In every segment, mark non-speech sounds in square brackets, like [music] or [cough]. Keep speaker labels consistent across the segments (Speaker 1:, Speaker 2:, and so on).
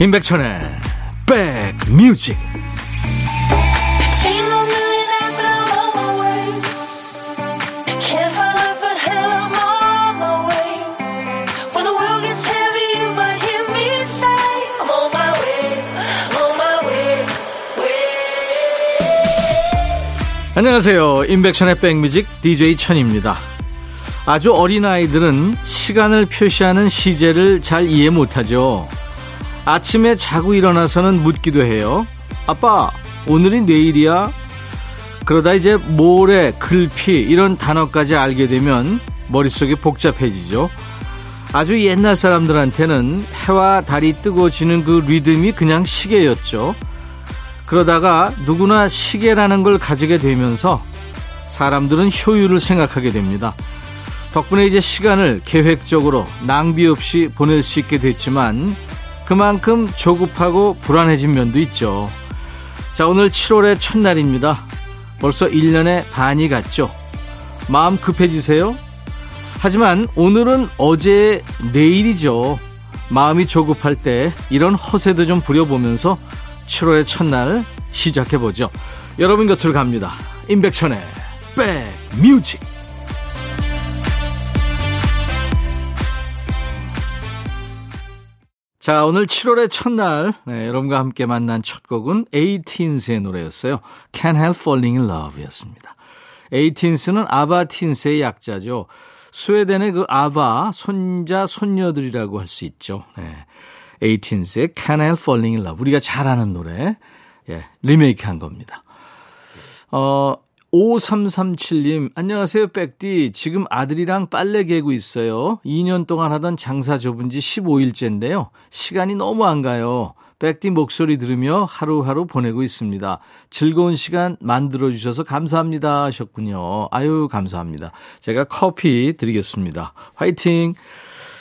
Speaker 1: 임백천의 백뮤직. 안녕하세요. 임백천의 백뮤직 DJ 천입니다. 아주 어린 아이들은 시간을 표시하는 시제를 잘 이해 못하죠 아침에 자고 일어나서는 묻기도 해요. 아빠, 오늘이 내일이야? 그러다 이제 모레, 글피, 이런 단어까지 알게 되면 머릿속이 복잡해지죠. 아주 옛날 사람들한테는 해와 달이 뜨고 지는 그 리듬이 그냥 시계였죠. 그러다가 누구나 시계라는 걸 가지게 되면서 사람들은 효율을 생각하게 됩니다. 덕분에 이제 시간을 계획적으로 낭비 없이 보낼 수 있게 됐지만 그만큼 조급하고 불안해진 면도 있죠. 자, 오늘 7월의 첫날입니다. 벌써 1년의 반이 갔죠. 마음 급해지세요? 하지만 오늘은 어제 내일이죠. 마음이 조급할 때 이런 허세도 좀 부려보면서 7월의 첫날 시작해보죠. 여러분 곁으로 갑니다. 임백천의 백뮤직 자, 오늘 7월의 첫날, 네, 여러분과 함께 만난 첫 곡은 에이틴스의 노래였어요. Can't Help Falling in Love 였습니다. 에이틴스는 아바틴스의 약자죠. 스웨덴의 그 아바, 손자, 손녀들이라고 할 수 있죠. 네. 에이틴스의 Can't Help Falling in Love. 우리가 잘 아는 노래, 예, 리메이크 한 겁니다. 어, 5337님, 안녕하세요, 백디. 지금 아들이랑 빨래 개고 있어요. 2년 동안 하던 장사 접은 지 15일째인데요. 시간이 너무 안 가요. 백디 목소리 들으며 하루하루 보내고 있습니다. 즐거운 시간 만들어주셔서 감사합니다 하셨군요. 아유, 감사합니다. 제가 커피 드리겠습니다. 화이팅!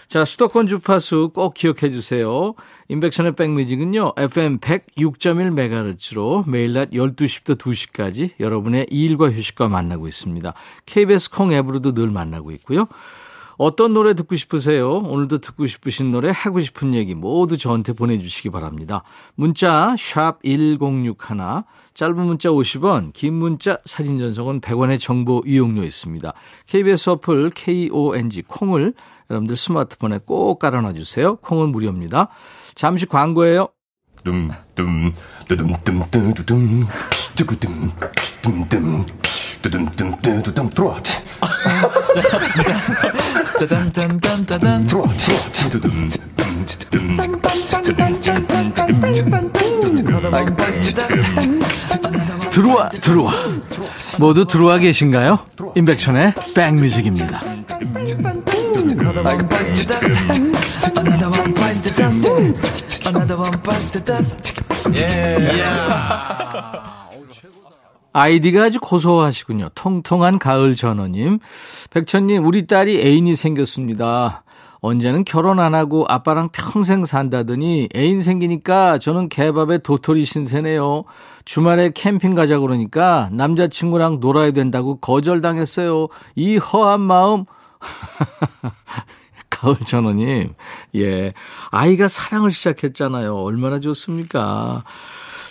Speaker 1: 자, 수도권 주파수 꼭 기억해 주세요. 인백션의 백뮤직은요, FM 106.1MHz로 매일 낮 12시부터 2시까지 여러분의 일과 휴식과 만나고 있습니다. KBS 콩 앱으로도 늘 만나고 있고요. 어떤 노래 듣고 싶으세요? 오늘도 듣고 싶으신 노래, 하고 싶은 얘기 모두 저한테 보내주시기 바랍니다. 문자, 샵 1061, 짧은 문자 50원, 긴 문자, 사진 전송은 100원의 정보 이용료 있습니다. KBS 어플, KONG, 콩을 여러분들 스마트폰에 꼭 깔아놔 주세요. 콩은 무료입니다. 잠시 광고예요. 둠둠 뚜둠뚜둠뚜둠 뚜구둠 둠둠 뚜둠뚜둠뚜둠 들어와. 짜잔짠짠짠짠 들어와. 뚜둠 들어와 들어와 모두 들어와 계신가요? 임백천의 백뮤직입니다. 아이디가 아주 고소하시군요. 통통한 가을 전어님. 백천님, 우리 딸이 애인이 생겼습니다. 언제는 결혼 안 하고 아빠랑 평생 산다더니 애인 생기니까 저는 개밥에 도토리 신세네요. 주말에 캠핑 가자 그러니까 남자친구랑 놀아야 된다고 거절당했어요. 이 허한 마음 [laughs] 가을 전원님, 예. 아이가 사랑을 시작했잖아요. 얼마나 좋습니까?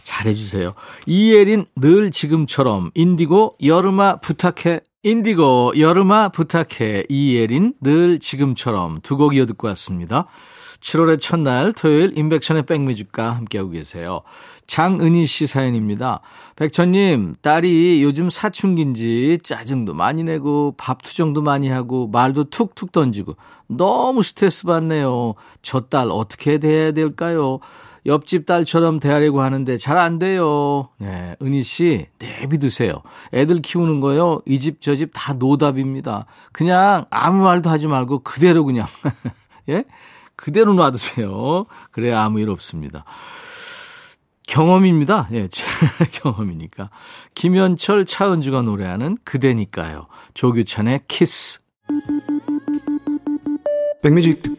Speaker 1: 잘해주세요. 이예린 늘 지금처럼 인디고 여름아 부탁해. 인디고 여름아 부탁해. 이예린 늘 지금처럼 두 곡 이어 듣고 왔습니다. 7월의 첫날 토요일 인백션의 백뮤직과 함께하고 계세요. 장은희 씨 사연입니다. 백천님, 딸이 요즘 사춘기인지 짜증도 많이 내고 밥 투정도 많이 하고 말도 툭툭 던지고 너무 스트레스 받네요. 저 딸 어떻게 대해야 될까요? 옆집 딸처럼 대하려고 하는데 잘 안 돼요. 네, 은희 씨, 내비두세요. 애들 키우는 거요. 이 집 저 집 다 노답입니다. 그냥 아무 말도 하지 말고 그대로 그냥 [laughs] 예? 그대로 놔두세요. 그래야 아무 일 없습니다. 경험입니다. 예, [laughs] 제 경험이니까. 김현철, 차은주가 노래하는 그대니까요. 조규찬의 키스.
Speaker 2: 백뮤직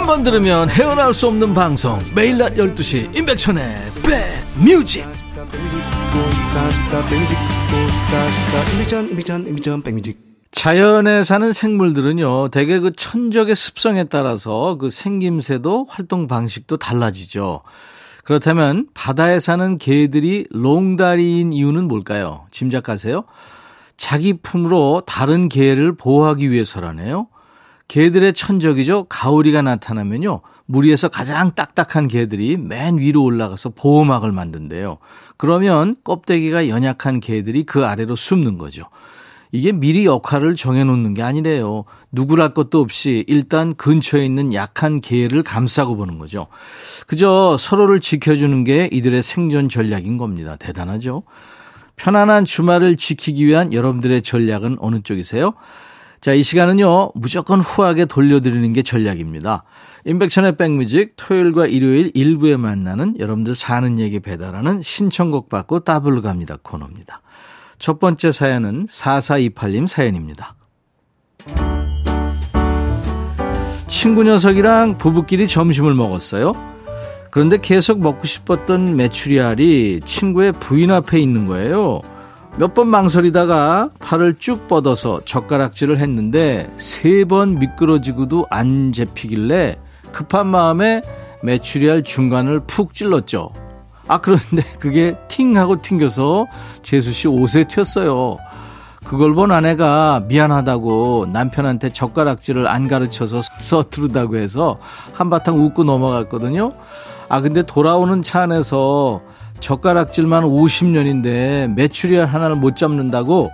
Speaker 1: 한 번 들으면 헤어나올 수 없는 방송 매일 낮 12시 임백천의 백뮤직 자연에 사는 생물들은요, 대개 그 천적의 습성에 따라서 그 생김새도 활동 방식도 달라지죠. 그렇다면 바다에 사는 개들이 롱다리인 이유는 뭘까요? 짐작하세요? 자기 품으로 다른 개를 보호하기 위해서라네요. 개들의 천적이죠. 가오리가 나타나면요. 무리에서 가장 딱딱한 개들이 맨 위로 올라가서 보호막을 만든대요. 그러면 껍데기가 연약한 개들이 그 아래로 숨는 거죠. 이게 미리 역할을 정해놓는 게 아니래요. 누구랄 것도 없이 일단 근처에 있는 약한 개를 감싸고 보는 거죠. 그저 서로를 지켜주는 게 이들의 생존 전략인 겁니다. 대단하죠? 편안한 주말을 지키기 위한 여러분들의 전략은 어느 쪽이세요? 자, 이 시간은요, 무조건 후하게 돌려드리는 게 전략입니다. 임백천의 백뮤직 토요일과 일요일 일부에 만나는 여러분들 사는 얘기 배달하는 신청곡 받고 따블로 갑니다 코너입니다. 첫 번째 사연은 4428님 사연입니다. 친구 녀석이랑 부부끼리 점심을 먹었어요. 그런데 계속 먹고 싶었던 메추리알이 친구의 부인 앞에 있는 거예요. 몇 번 망설이다가 팔을 쭉 뻗어서 젓가락질을 했는데 세 번 미끄러지고도 안 잡히길래 급한 마음에 메추리알 중간을 푹 찔렀죠. 아, 그런데 그게 팅 하고 튕겨서 재수 씨 옷에 튀었어요. 그걸 본 아내가 미안하다고 남편한테 젓가락질을 안 가르쳐서 [laughs] 서투르다고 해서 한바탕 웃고 넘어갔거든요. 아, 근데 돌아오는 차 안에서 젓가락질만 50년인데 메추리알 하나를 못 잡는다고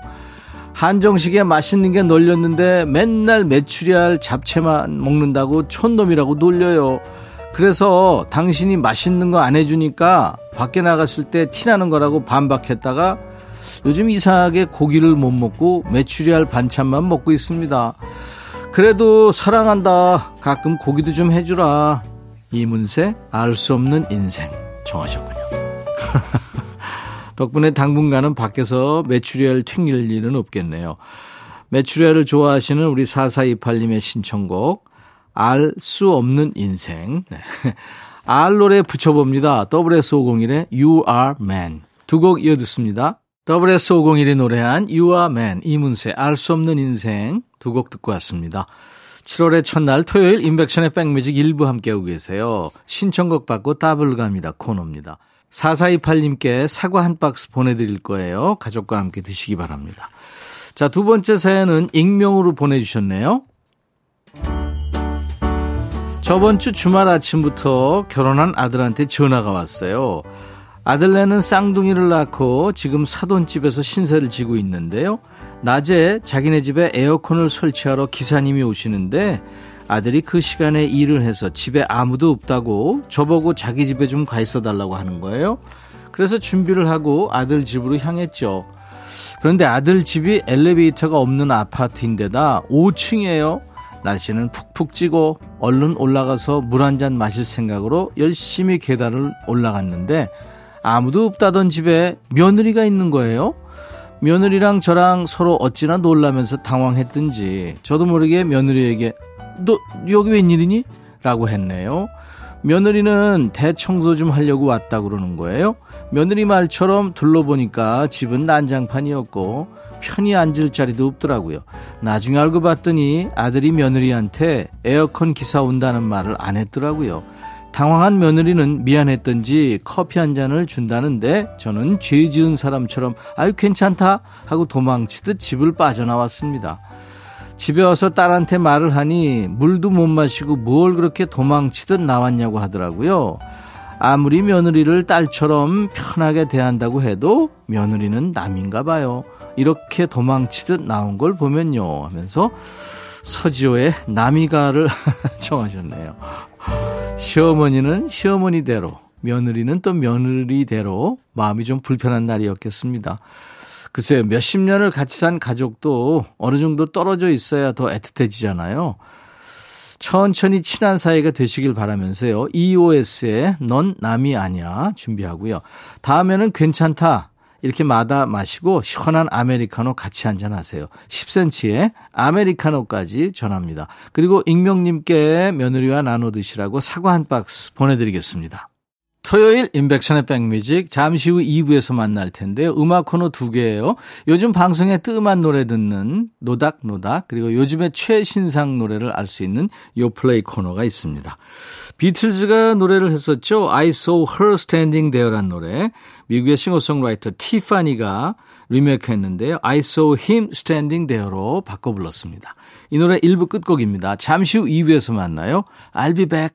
Speaker 1: 한정식에 맛있는 게 널렸는데 맨날 메추리알 잡채만 먹는다고 촌놈이라고 놀려요. 그래서 당신이 맛있는 거 안 해주니까 밖에 나갔을 때 티나는 거라고 반박했다가 요즘 이상하게 고기를 못 먹고 메추리알 반찬만 먹고 있습니다. 그래도 사랑한다. 가끔 고기도 좀 해주라. 이문세 알 수 없는 인생 정하셨군요. [laughs] 덕분에 당분간은 밖에서 메추리알 튕길 일은 없겠네요. 메추리알을 좋아하시는 우리 4428님의 신청곡 알 수 없는 인생 네. [laughs] 알 노래 붙여봅니다. WS501의 You Are Man 두 곡 이어 듣습니다. WS501이 노래한 You Are Man 이문세 알 수 없는 인생 두 곡 듣고 왔습니다. 7월의 첫날 토요일 인백션의 백뮤직 일부 함께하고 계세요. 신청곡 받고 따블 갑니다 코너입니다. 4428님께 사과 한 박스 보내드릴 거예요. 가족과 함께 드시기 바랍니다. 자, 두 번째 사연은 익명으로 보내주셨네요. 저번 주 주말 아침부터 결혼한 아들한테 전화가 왔어요. 아들네는 쌍둥이를 낳고 지금 사돈집에서 신세를 지고 있는데요. 낮에 자기네 집에 에어컨을 설치하러 기사님이 오시는데 아들이 그 시간에 일을 해서 집에 아무도 없다고 저보고 자기 집에 좀 가 있어 달라고 하는 거예요. 그래서 준비를 하고 아들 집으로 향했죠. 그런데 아들 집이 엘리베이터가 없는 아파트인데다 5층이에요. 날씨는 푹푹 찌고 얼른 올라가서 물 한 잔 마실 생각으로 열심히 계단을 올라갔는데 아무도 없다던 집에 며느리가 있는 거예요. 며느리랑 저랑 서로 어찌나 놀라면서 당황했든지 저도 모르게 며느리에게 너 여기 웬일이니? 라고 했네요. 며느리는 대청소 좀 하려고 왔다 그러는 거예요. 며느리 말처럼 둘러보니까 집은 난장판이었고 편히 앉을 자리도 없더라고요. 나중에 알고 봤더니 아들이 며느리한테 에어컨 기사 온다는 말을 안 했더라고요. 당황한 며느리는 미안했던지 커피 한 잔을 준다는데 저는 죄 지은 사람처럼 아유 괜찮다 하고 도망치듯 집을 빠져나왔습니다. 집에 와서 딸한테 말을 하니 물도 못 마시고 뭘 그렇게 도망치듯 나왔냐고 하더라고요. 아무리 며느리를 딸처럼 편하게 대한다고 해도 며느리는 남인가 봐요. 이렇게 도망치듯 나온 걸 보면요 하면서 서지호의 남이가를 [laughs] 청하셨네요. 시어머니는 시어머니대로 며느리는 또 며느리대로 마음이 좀 불편한 날이었겠습니다. 글쎄요, 몇십 년을 같이 산 가족도 어느 정도 떨어져 있어야 더 애틋해지잖아요. 천천히 친한 사이가 되시길 바라면서요. EOS의 넌 남이 아니야 준비하고요. 다음에는 괜찮다. 이렇게 마다 마시고 시원한 아메리카노 같이 한잔 하세요. 10cm의 아메리카노까지 전합니다. 그리고 익명님께 며느리와 나눠 드시라고 사과 한 박스 보내드리겠습니다. 토요일 인백션의 백뮤직 잠시 후 2부에서 만날 텐데요. 음악 코너 두 개예요. 요즘 방송에 뜸한 노래 듣는 노닥노닥 그리고 요즘의 최신상 노래를 알 수 있는 요플레이 코너가 있습니다. 비틀즈가 노래를 했었죠. I saw her standing there란 노래. 미국의 싱어송라이터 티파니가 리메이크 했는데요. I saw him standing there로 바꿔 불렀습니다. 이 노래 1부 끝곡입니다. 잠시 후 2부에서 만나요. I'll be back.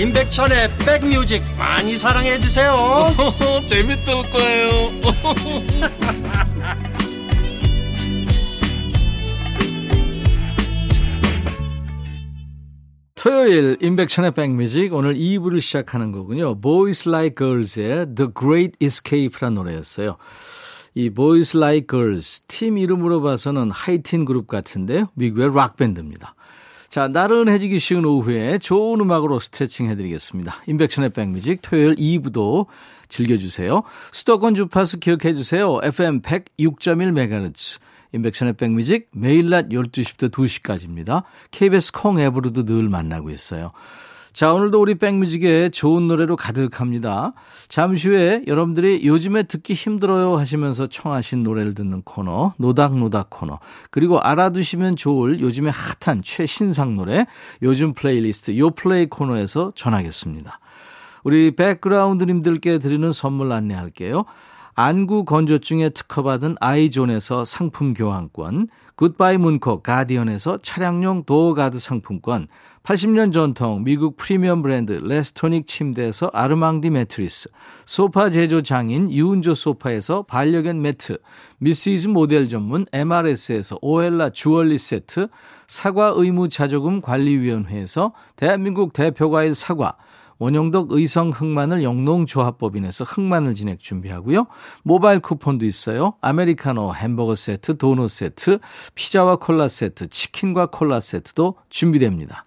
Speaker 3: 임백천의 백뮤직 많이 사랑해 주세요. [laughs]
Speaker 1: 재밌을 거예요. [laughs] 토요일 임백천의 백뮤직 오늘 2부를 시작하는 거군요. Boys Like Girls의 The Great Escape라는 노래였어요. 이 Boys Like Girls 팀 이름으로 봐서는 하이틴 그룹 같은데요. 미국의 락 밴드입니다. 자, 나른해지기 쉬운 오후에 좋은 음악으로 스트레칭 해드리겠습니다. 인백션의 백뮤직 토요일 2부도 즐겨주세요. 수도권 주파수 기억해 주세요. FM 106.1MHz. 인백션의 백뮤직 매일 낮 12시부터 2시까지입니다. KBS 콩 앱으로도 늘 만나고 있어요. 자, 오늘도 우리 백뮤직에 좋은 노래로 가득합니다. 잠시 후에 여러분들이 요즘에 듣기 힘들어요 하시면서 청하신 노래를 듣는 코너, 노닥노닥 코너, 그리고 알아두시면 좋을 요즘에 핫한 최신상 노래, 요즘 플레이리스트, 요 플레이 코너에서 전하겠습니다. 우리 백그라운드님들께 드리는 선물 안내할게요. 안구 건조증에 특허받은 아이존에서 상품 교환권, 굿바이 문콕 가디언에서 차량용 도어가드 상품권, 80년 전통 미국 프리미엄 브랜드 레스토닉 침대에서 아르망디 매트리스, 소파 제조 장인 유운조 소파에서 반려견 매트, 미시즈 모델 전문 MRS에서 오엘라 주얼리 세트, 사과 의무 자조금 관리위원회에서 대한민국 대표 과일 사과, 원영덕 의성 흑마늘 영농조합법인에서 흑마늘 진액 준비하고요. 모바일 쿠폰도 있어요. 아메리카노 햄버거 세트, 도넛 세트, 피자와 콜라 세트, 치킨과 콜라 세트도 준비됩니다.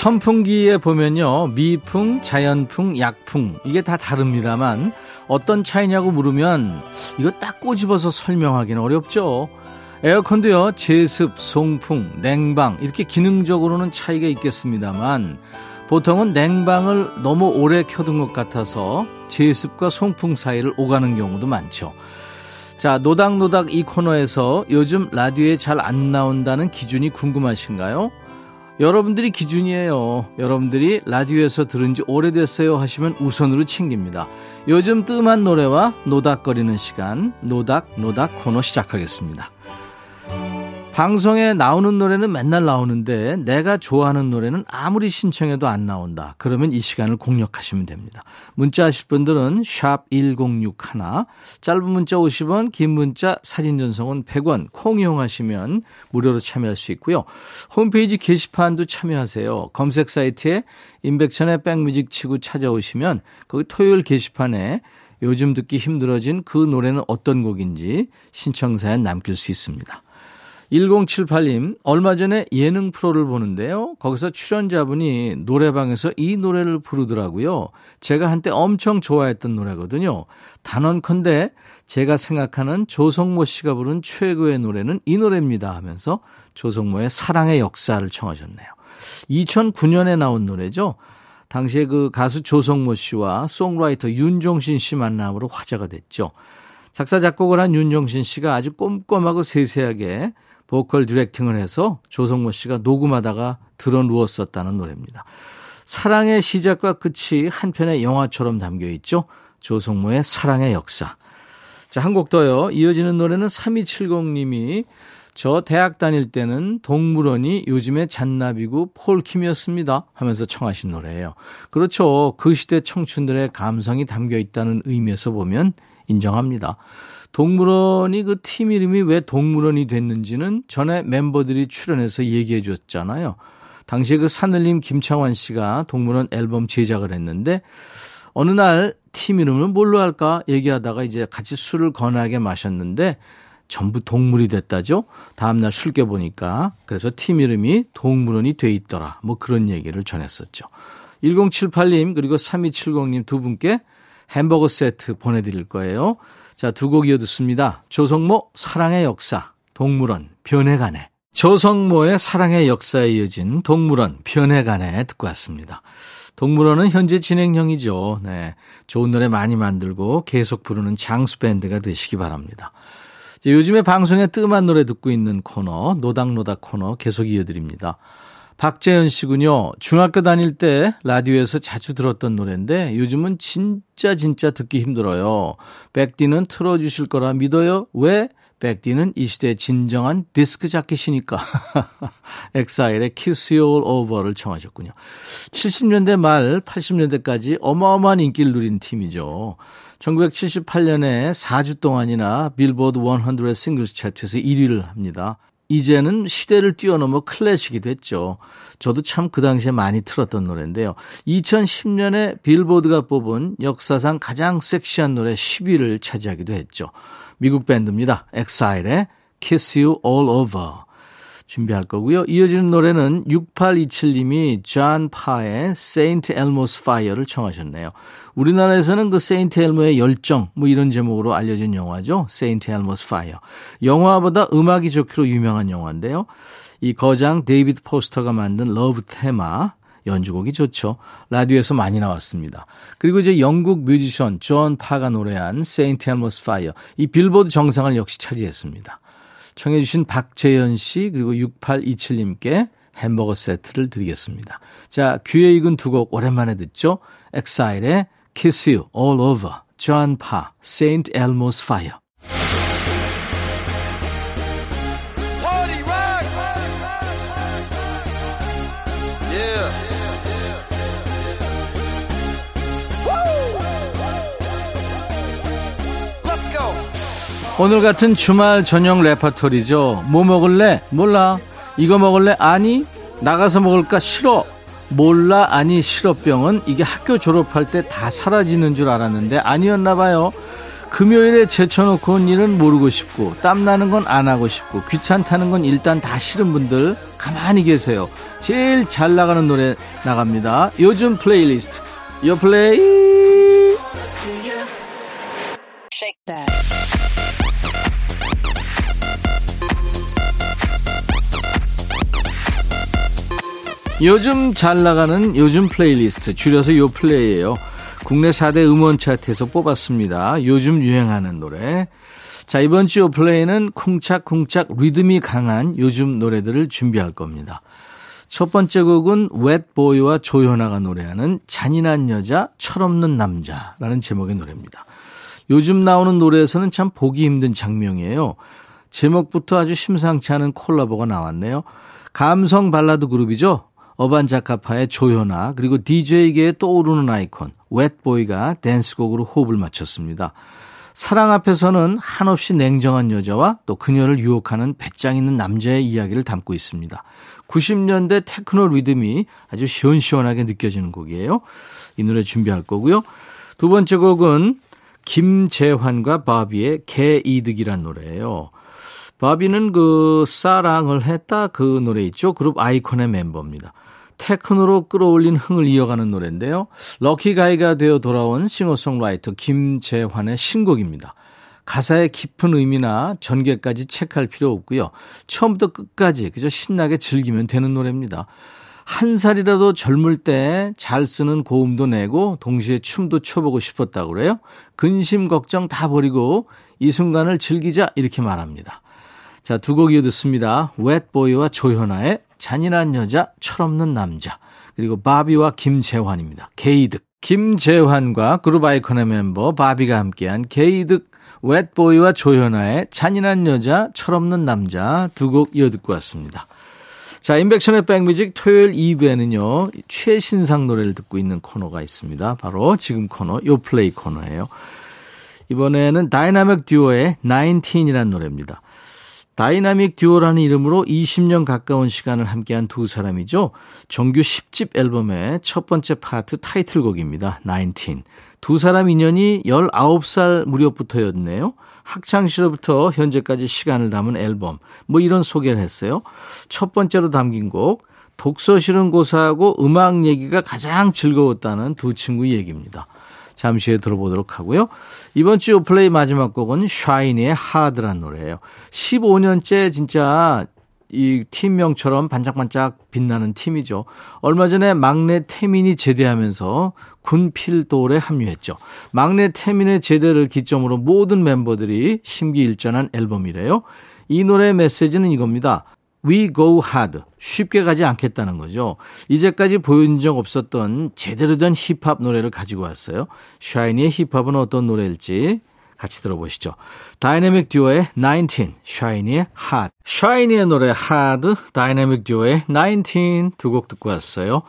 Speaker 1: 선풍기에 보면요. 미풍, 자연풍, 약풍 이게 다 다릅니다만 어떤 차이냐고 물으면 이거 딱 꼬집어서 설명하기는 어렵죠. 에어컨도요. 제습, 송풍, 냉방 이렇게 기능적으로는 차이가 있겠습니다만 보통은 냉방을 너무 오래 켜둔 것 같아서 제습과 송풍 사이를 오가는 경우도 많죠. 자, 노닥노닥 이 코너에서 요즘 라디오에 잘 안 나온다는 기준이 궁금하신가요? 여러분들이 기준이에요. 여러분들이 라디오에서 들은 지 오래됐어요 하시면 우선으로 챙깁니다. 요즘 뜸한 노래와 노닥거리는 시간, 노닥노닥 코너 시작하겠습니다. 방송에 나오는 노래는 맨날 나오는데 내가 좋아하는 노래는 아무리 신청해도 안 나온다. 그러면 이 시간을 공략하시면 됩니다. 문자 하실 분들은 샵 1061, 짧은 문자 50원, 긴 문자 사진 전송은 100원, 콩 이용하시면 무료로 참여할 수 있고요. 홈페이지 게시판도 참여하세요. 검색 사이트에 임백천의 백뮤직 치고 찾아오시면 거기 토요일 게시판에 요즘 듣기 힘들어진 그 노래는 어떤 곡인지 신청사연 남길 수 있습니다. 1078님, 얼마 전에 예능 프로를 보는데요. 거기서 출연자분이 노래방에서 이 노래를 부르더라고요. 제가 한때 엄청 좋아했던 노래거든요. 단언컨대 제가 생각하는 조성모 씨가 부른 최고의 노래는 이 노래입니다 하면서 조성모의 사랑의 역사를 청하셨네요. 2009년에 나온 노래죠. 당시에 그 가수 조성모 씨와 송라이터 윤종신 씨 만남으로 화제가 됐죠. 작사, 작곡을 한 윤종신 씨가 아주 꼼꼼하고 세세하게 보컬 디렉팅을 해서 조성모 씨가 녹음하다가 들어 누웠었다는 노래입니다. 사랑의 시작과 끝이 한 편의 영화처럼 담겨 있죠. 조성모의 사랑의 역사. 자, 한 곡 더요. 이어지는 노래는 3270님이 저 대학 다닐 때는 동물원이 요즘의 잔나비고 폴킴이었습니다 하면서 청하신 노래예요. 그렇죠. 그 시대 청춘들의 감성이 담겨 있다는 의미에서 보면 인정합니다. 동물원이 그 팀 이름이 왜 동물원이 됐는지는 전에 멤버들이 출연해서 얘기해 줬잖아요. 당시에 그 산을림 김창완 씨가 동물원 앨범 제작을 했는데 어느 날 팀 이름을 뭘로 할까 얘기하다가 이제 같이 술을 건하게 마셨는데 전부 동물이 됐다죠. 다음날 술 깨보니까 그래서 팀 이름이 동물원이 돼 있더라. 뭐 그런 얘기를 전했었죠. 1078님 그리고 3270님 두 분께 햄버거 세트 보내드릴 거예요. 자, 두 곡 이어 듣습니다. 조성모 사랑의 역사, 동물원 변해가네. 조성모의 사랑의 역사에 이어진 동물원 변해가네 듣고 왔습니다. 동물원은 현재 진행형이죠. 네. 좋은 노래 많이 만들고 계속 부르는 장수 밴드가 되시기 바랍니다. 요즘에 방송에 뜸한 노래 듣고 있는 코너, 노닥노닥 코너 계속 이어드립니다. 박재현 씨군요. 중학교 다닐 때 라디오에서 자주 들었던 노래인데 요즘은 진짜 진짜 듣기 힘들어요. 백디는 틀어주실 거라 믿어요. 왜? 백디는 이 시대의 진정한 디스크 자켓이니까. [laughs] 엑사일의 Kiss You All Over를 청하셨군요. 70년대 말 80년대까지 어마어마한 인기를 누린 팀이죠. 1978년에 4주 동안이나 빌보드 100 싱글스 차트에서 1위를 합니다. 이제는 시대를 뛰어넘어 클래식이 됐죠. 저도 참 그 당시에 많이 틀었던 노래인데요. 2010년에 빌보드가 뽑은 역사상 가장 섹시한 노래 10위를 차지하기도 했죠. 미국 밴드입니다. 엑사일의 Kiss You All Over. 준비할 거고요. 이어지는 노래는 6827님이 존 파의 Saint Elmo's Fire를 청하셨네요. 우리나라에서는 그 세인트 엘모의 열정 뭐 이런 제목으로 알려진 영화죠. Saint Elmo's Fire. 영화보다 음악이 좋기로 유명한 영화인데요. 이 거장 데이비드 포스터가 만든 Love Theme 연주곡이 좋죠. 라디오에서 많이 나왔습니다. 그리고 이제 영국 뮤지션 존 파가 노래한 Saint Elmo's Fire. 이 빌보드 정상을 역시 차지했습니다. 청해 주신 박재현 씨 그리고 6827님께 햄버거 세트를 드리겠습니다. 자, 귀에 익은 두 곡 오랜만에 듣죠. 엑사일의 Kiss You All Over, John Parr, Saint Elmo's Fire. 오늘 같은 주말 저녁 레퍼토리죠. 뭐 먹을래? 몰라. 이거 먹을래? 아니. 나가서 먹을까? 싫어. 몰라 아니 싫어병은 이게 학교 졸업할 때 다 사라지는 줄 알았는데 아니었나 봐요. 금요일에 제쳐놓고 온 일은 모르고 싶고 땀나는 건 안 하고 싶고 귀찮다는 건 일단 다 싫은 분들 가만히 계세요. 제일 잘 나가는 노래 나갑니다. 요즘 플레이리스트. 요 플레이. 요즘 잘 나가는 요즘 플레이리스트 줄여서 요 플레이예요. 국내 4대 음원 차트에서 뽑았습니다. 요즘 유행하는 노래. 자, 이번 주 요 플레이는 쿵착쿵착 리듬이 강한 요즘 노래들을 준비할 겁니다. 첫 번째 곡은 웻보이와 조현아가 노래하는 잔인한 여자, 철없는 남자라는 제목의 노래입니다. 요즘 나오는 노래에서는 참 보기 힘든 장면이에요. 제목부터 아주 심상치 않은 콜라보가 나왔네요. 감성 발라드 그룹이죠. 어반자카파의 조현아 그리고 DJ계에 떠오르는 아이콘 웻보이가 댄스곡으로 호흡을 맞췄습니다. 사랑 앞에서는 한없이 냉정한 여자와 또 그녀를 유혹하는 배짱 있는 남자의 이야기를 담고 있습니다. 90년대 테크노 리듬이 아주 시원시원하게 느껴지는 곡이에요. 이 노래 준비할 거고요. 두 번째 곡은 김재환과 바비의 개이득이란 노래예요. 바비는 그 사랑을 했다 그 노래 있죠. 그룹 아이콘의 멤버입니다. 테크노로 끌어올린 흥을 이어가는 노래인데요. 럭키 가이가 되어 돌아온 싱어송라이터 김재환의 신곡입니다. 가사의 깊은 의미나 전개까지 체크할 필요 없고요. 처음부터 끝까지 그저 신나게 즐기면 되는 노래입니다. 한 살이라도 젊을 때 잘 쓰는 고음도 내고 동시에 춤도 춰보고 싶었다고 그래요. 근심 걱정 다 버리고 이 순간을 즐기자 이렇게 말합니다. 자, 두 곡 이어 듣습니다. 웻보이와 조현아의 잔인한 여자, 철없는 남자. 그리고 바비와 김재환입니다. 게이득. 김재환과 그룹 아이콘의 멤버 바비가 함께한 게이득, 웻보이와 조현아의 잔인한 여자, 철없는 남자 두 곡 이어 듣고 왔습니다. 자, 인백션의 백뮤직 토요일 2부에는요, 최신상 노래를 듣고 있는 코너가 있습니다. 바로 지금 코너, 요 플레이 코너예요. 이번에는 다이나믹 듀오의 19이라는 노래입니다. 다이나믹 듀오라는 이름으로 20년 가까운 시간을 함께한 두 사람이죠. 정규 10집 앨범의 첫 번째 파트 타이틀곡입니다. 19. 두 사람 인연이 19살 무렵부터였네요. 학창 시절부터 현재까지 시간을 담은 앨범. 뭐 이런 소개를 했어요. 첫 번째로 담긴 곡. 독서실은 고사하고 음악 얘기가 가장 즐거웠다는 두 친구 얘기입니다. 잠시 후에 들어보도록 하고요. 이번 주 플레이 마지막 곡은 샤이니의 하드란 노래예요. 15년째 진짜 이 팀명처럼 반짝반짝 빛나는 팀이죠. 얼마 전에 막내 태민이 제대하면서 군 필돌에 합류했죠. 막내 태민의 제대를 기점으로 모든 멤버들이 심기일전한 앨범이래요. 이 노래의 메시지는 이겁니다. We go hard. 쉽게 가지 않겠다는 거죠. 이제까지 보여준 적 없었던 제대로 된 힙합 노래를 가지고 왔어요. 샤이니의 힙합은 어떤 노래일지 같이 들어보시죠. 다이내믹 듀오의 19, 샤이니의 Hard. 샤이니의 노래 Hard, 다이내믹 듀오의 19 두 곡 듣고 왔어요.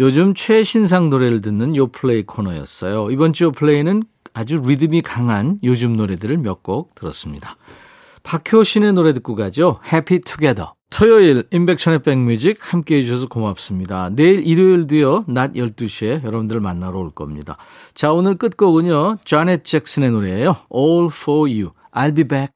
Speaker 1: 요즘 최신상 노래를 듣는 요플레이 코너였어요. 이번 주 요플레이는 아주 리듬이 강한 요즘 노래들을 몇 곡 들었습니다. 박효신의 노래 듣고 가죠. Happy Together. 토요일 임백천의 백뮤직 함께해 주셔서 고맙습니다. 내일 일요일도요. 낮 12시에 여러분들 만나러 올 겁니다. 자 오늘 끝곡은요. 자넷 잭슨의 노래예요. All for you. I'll be back.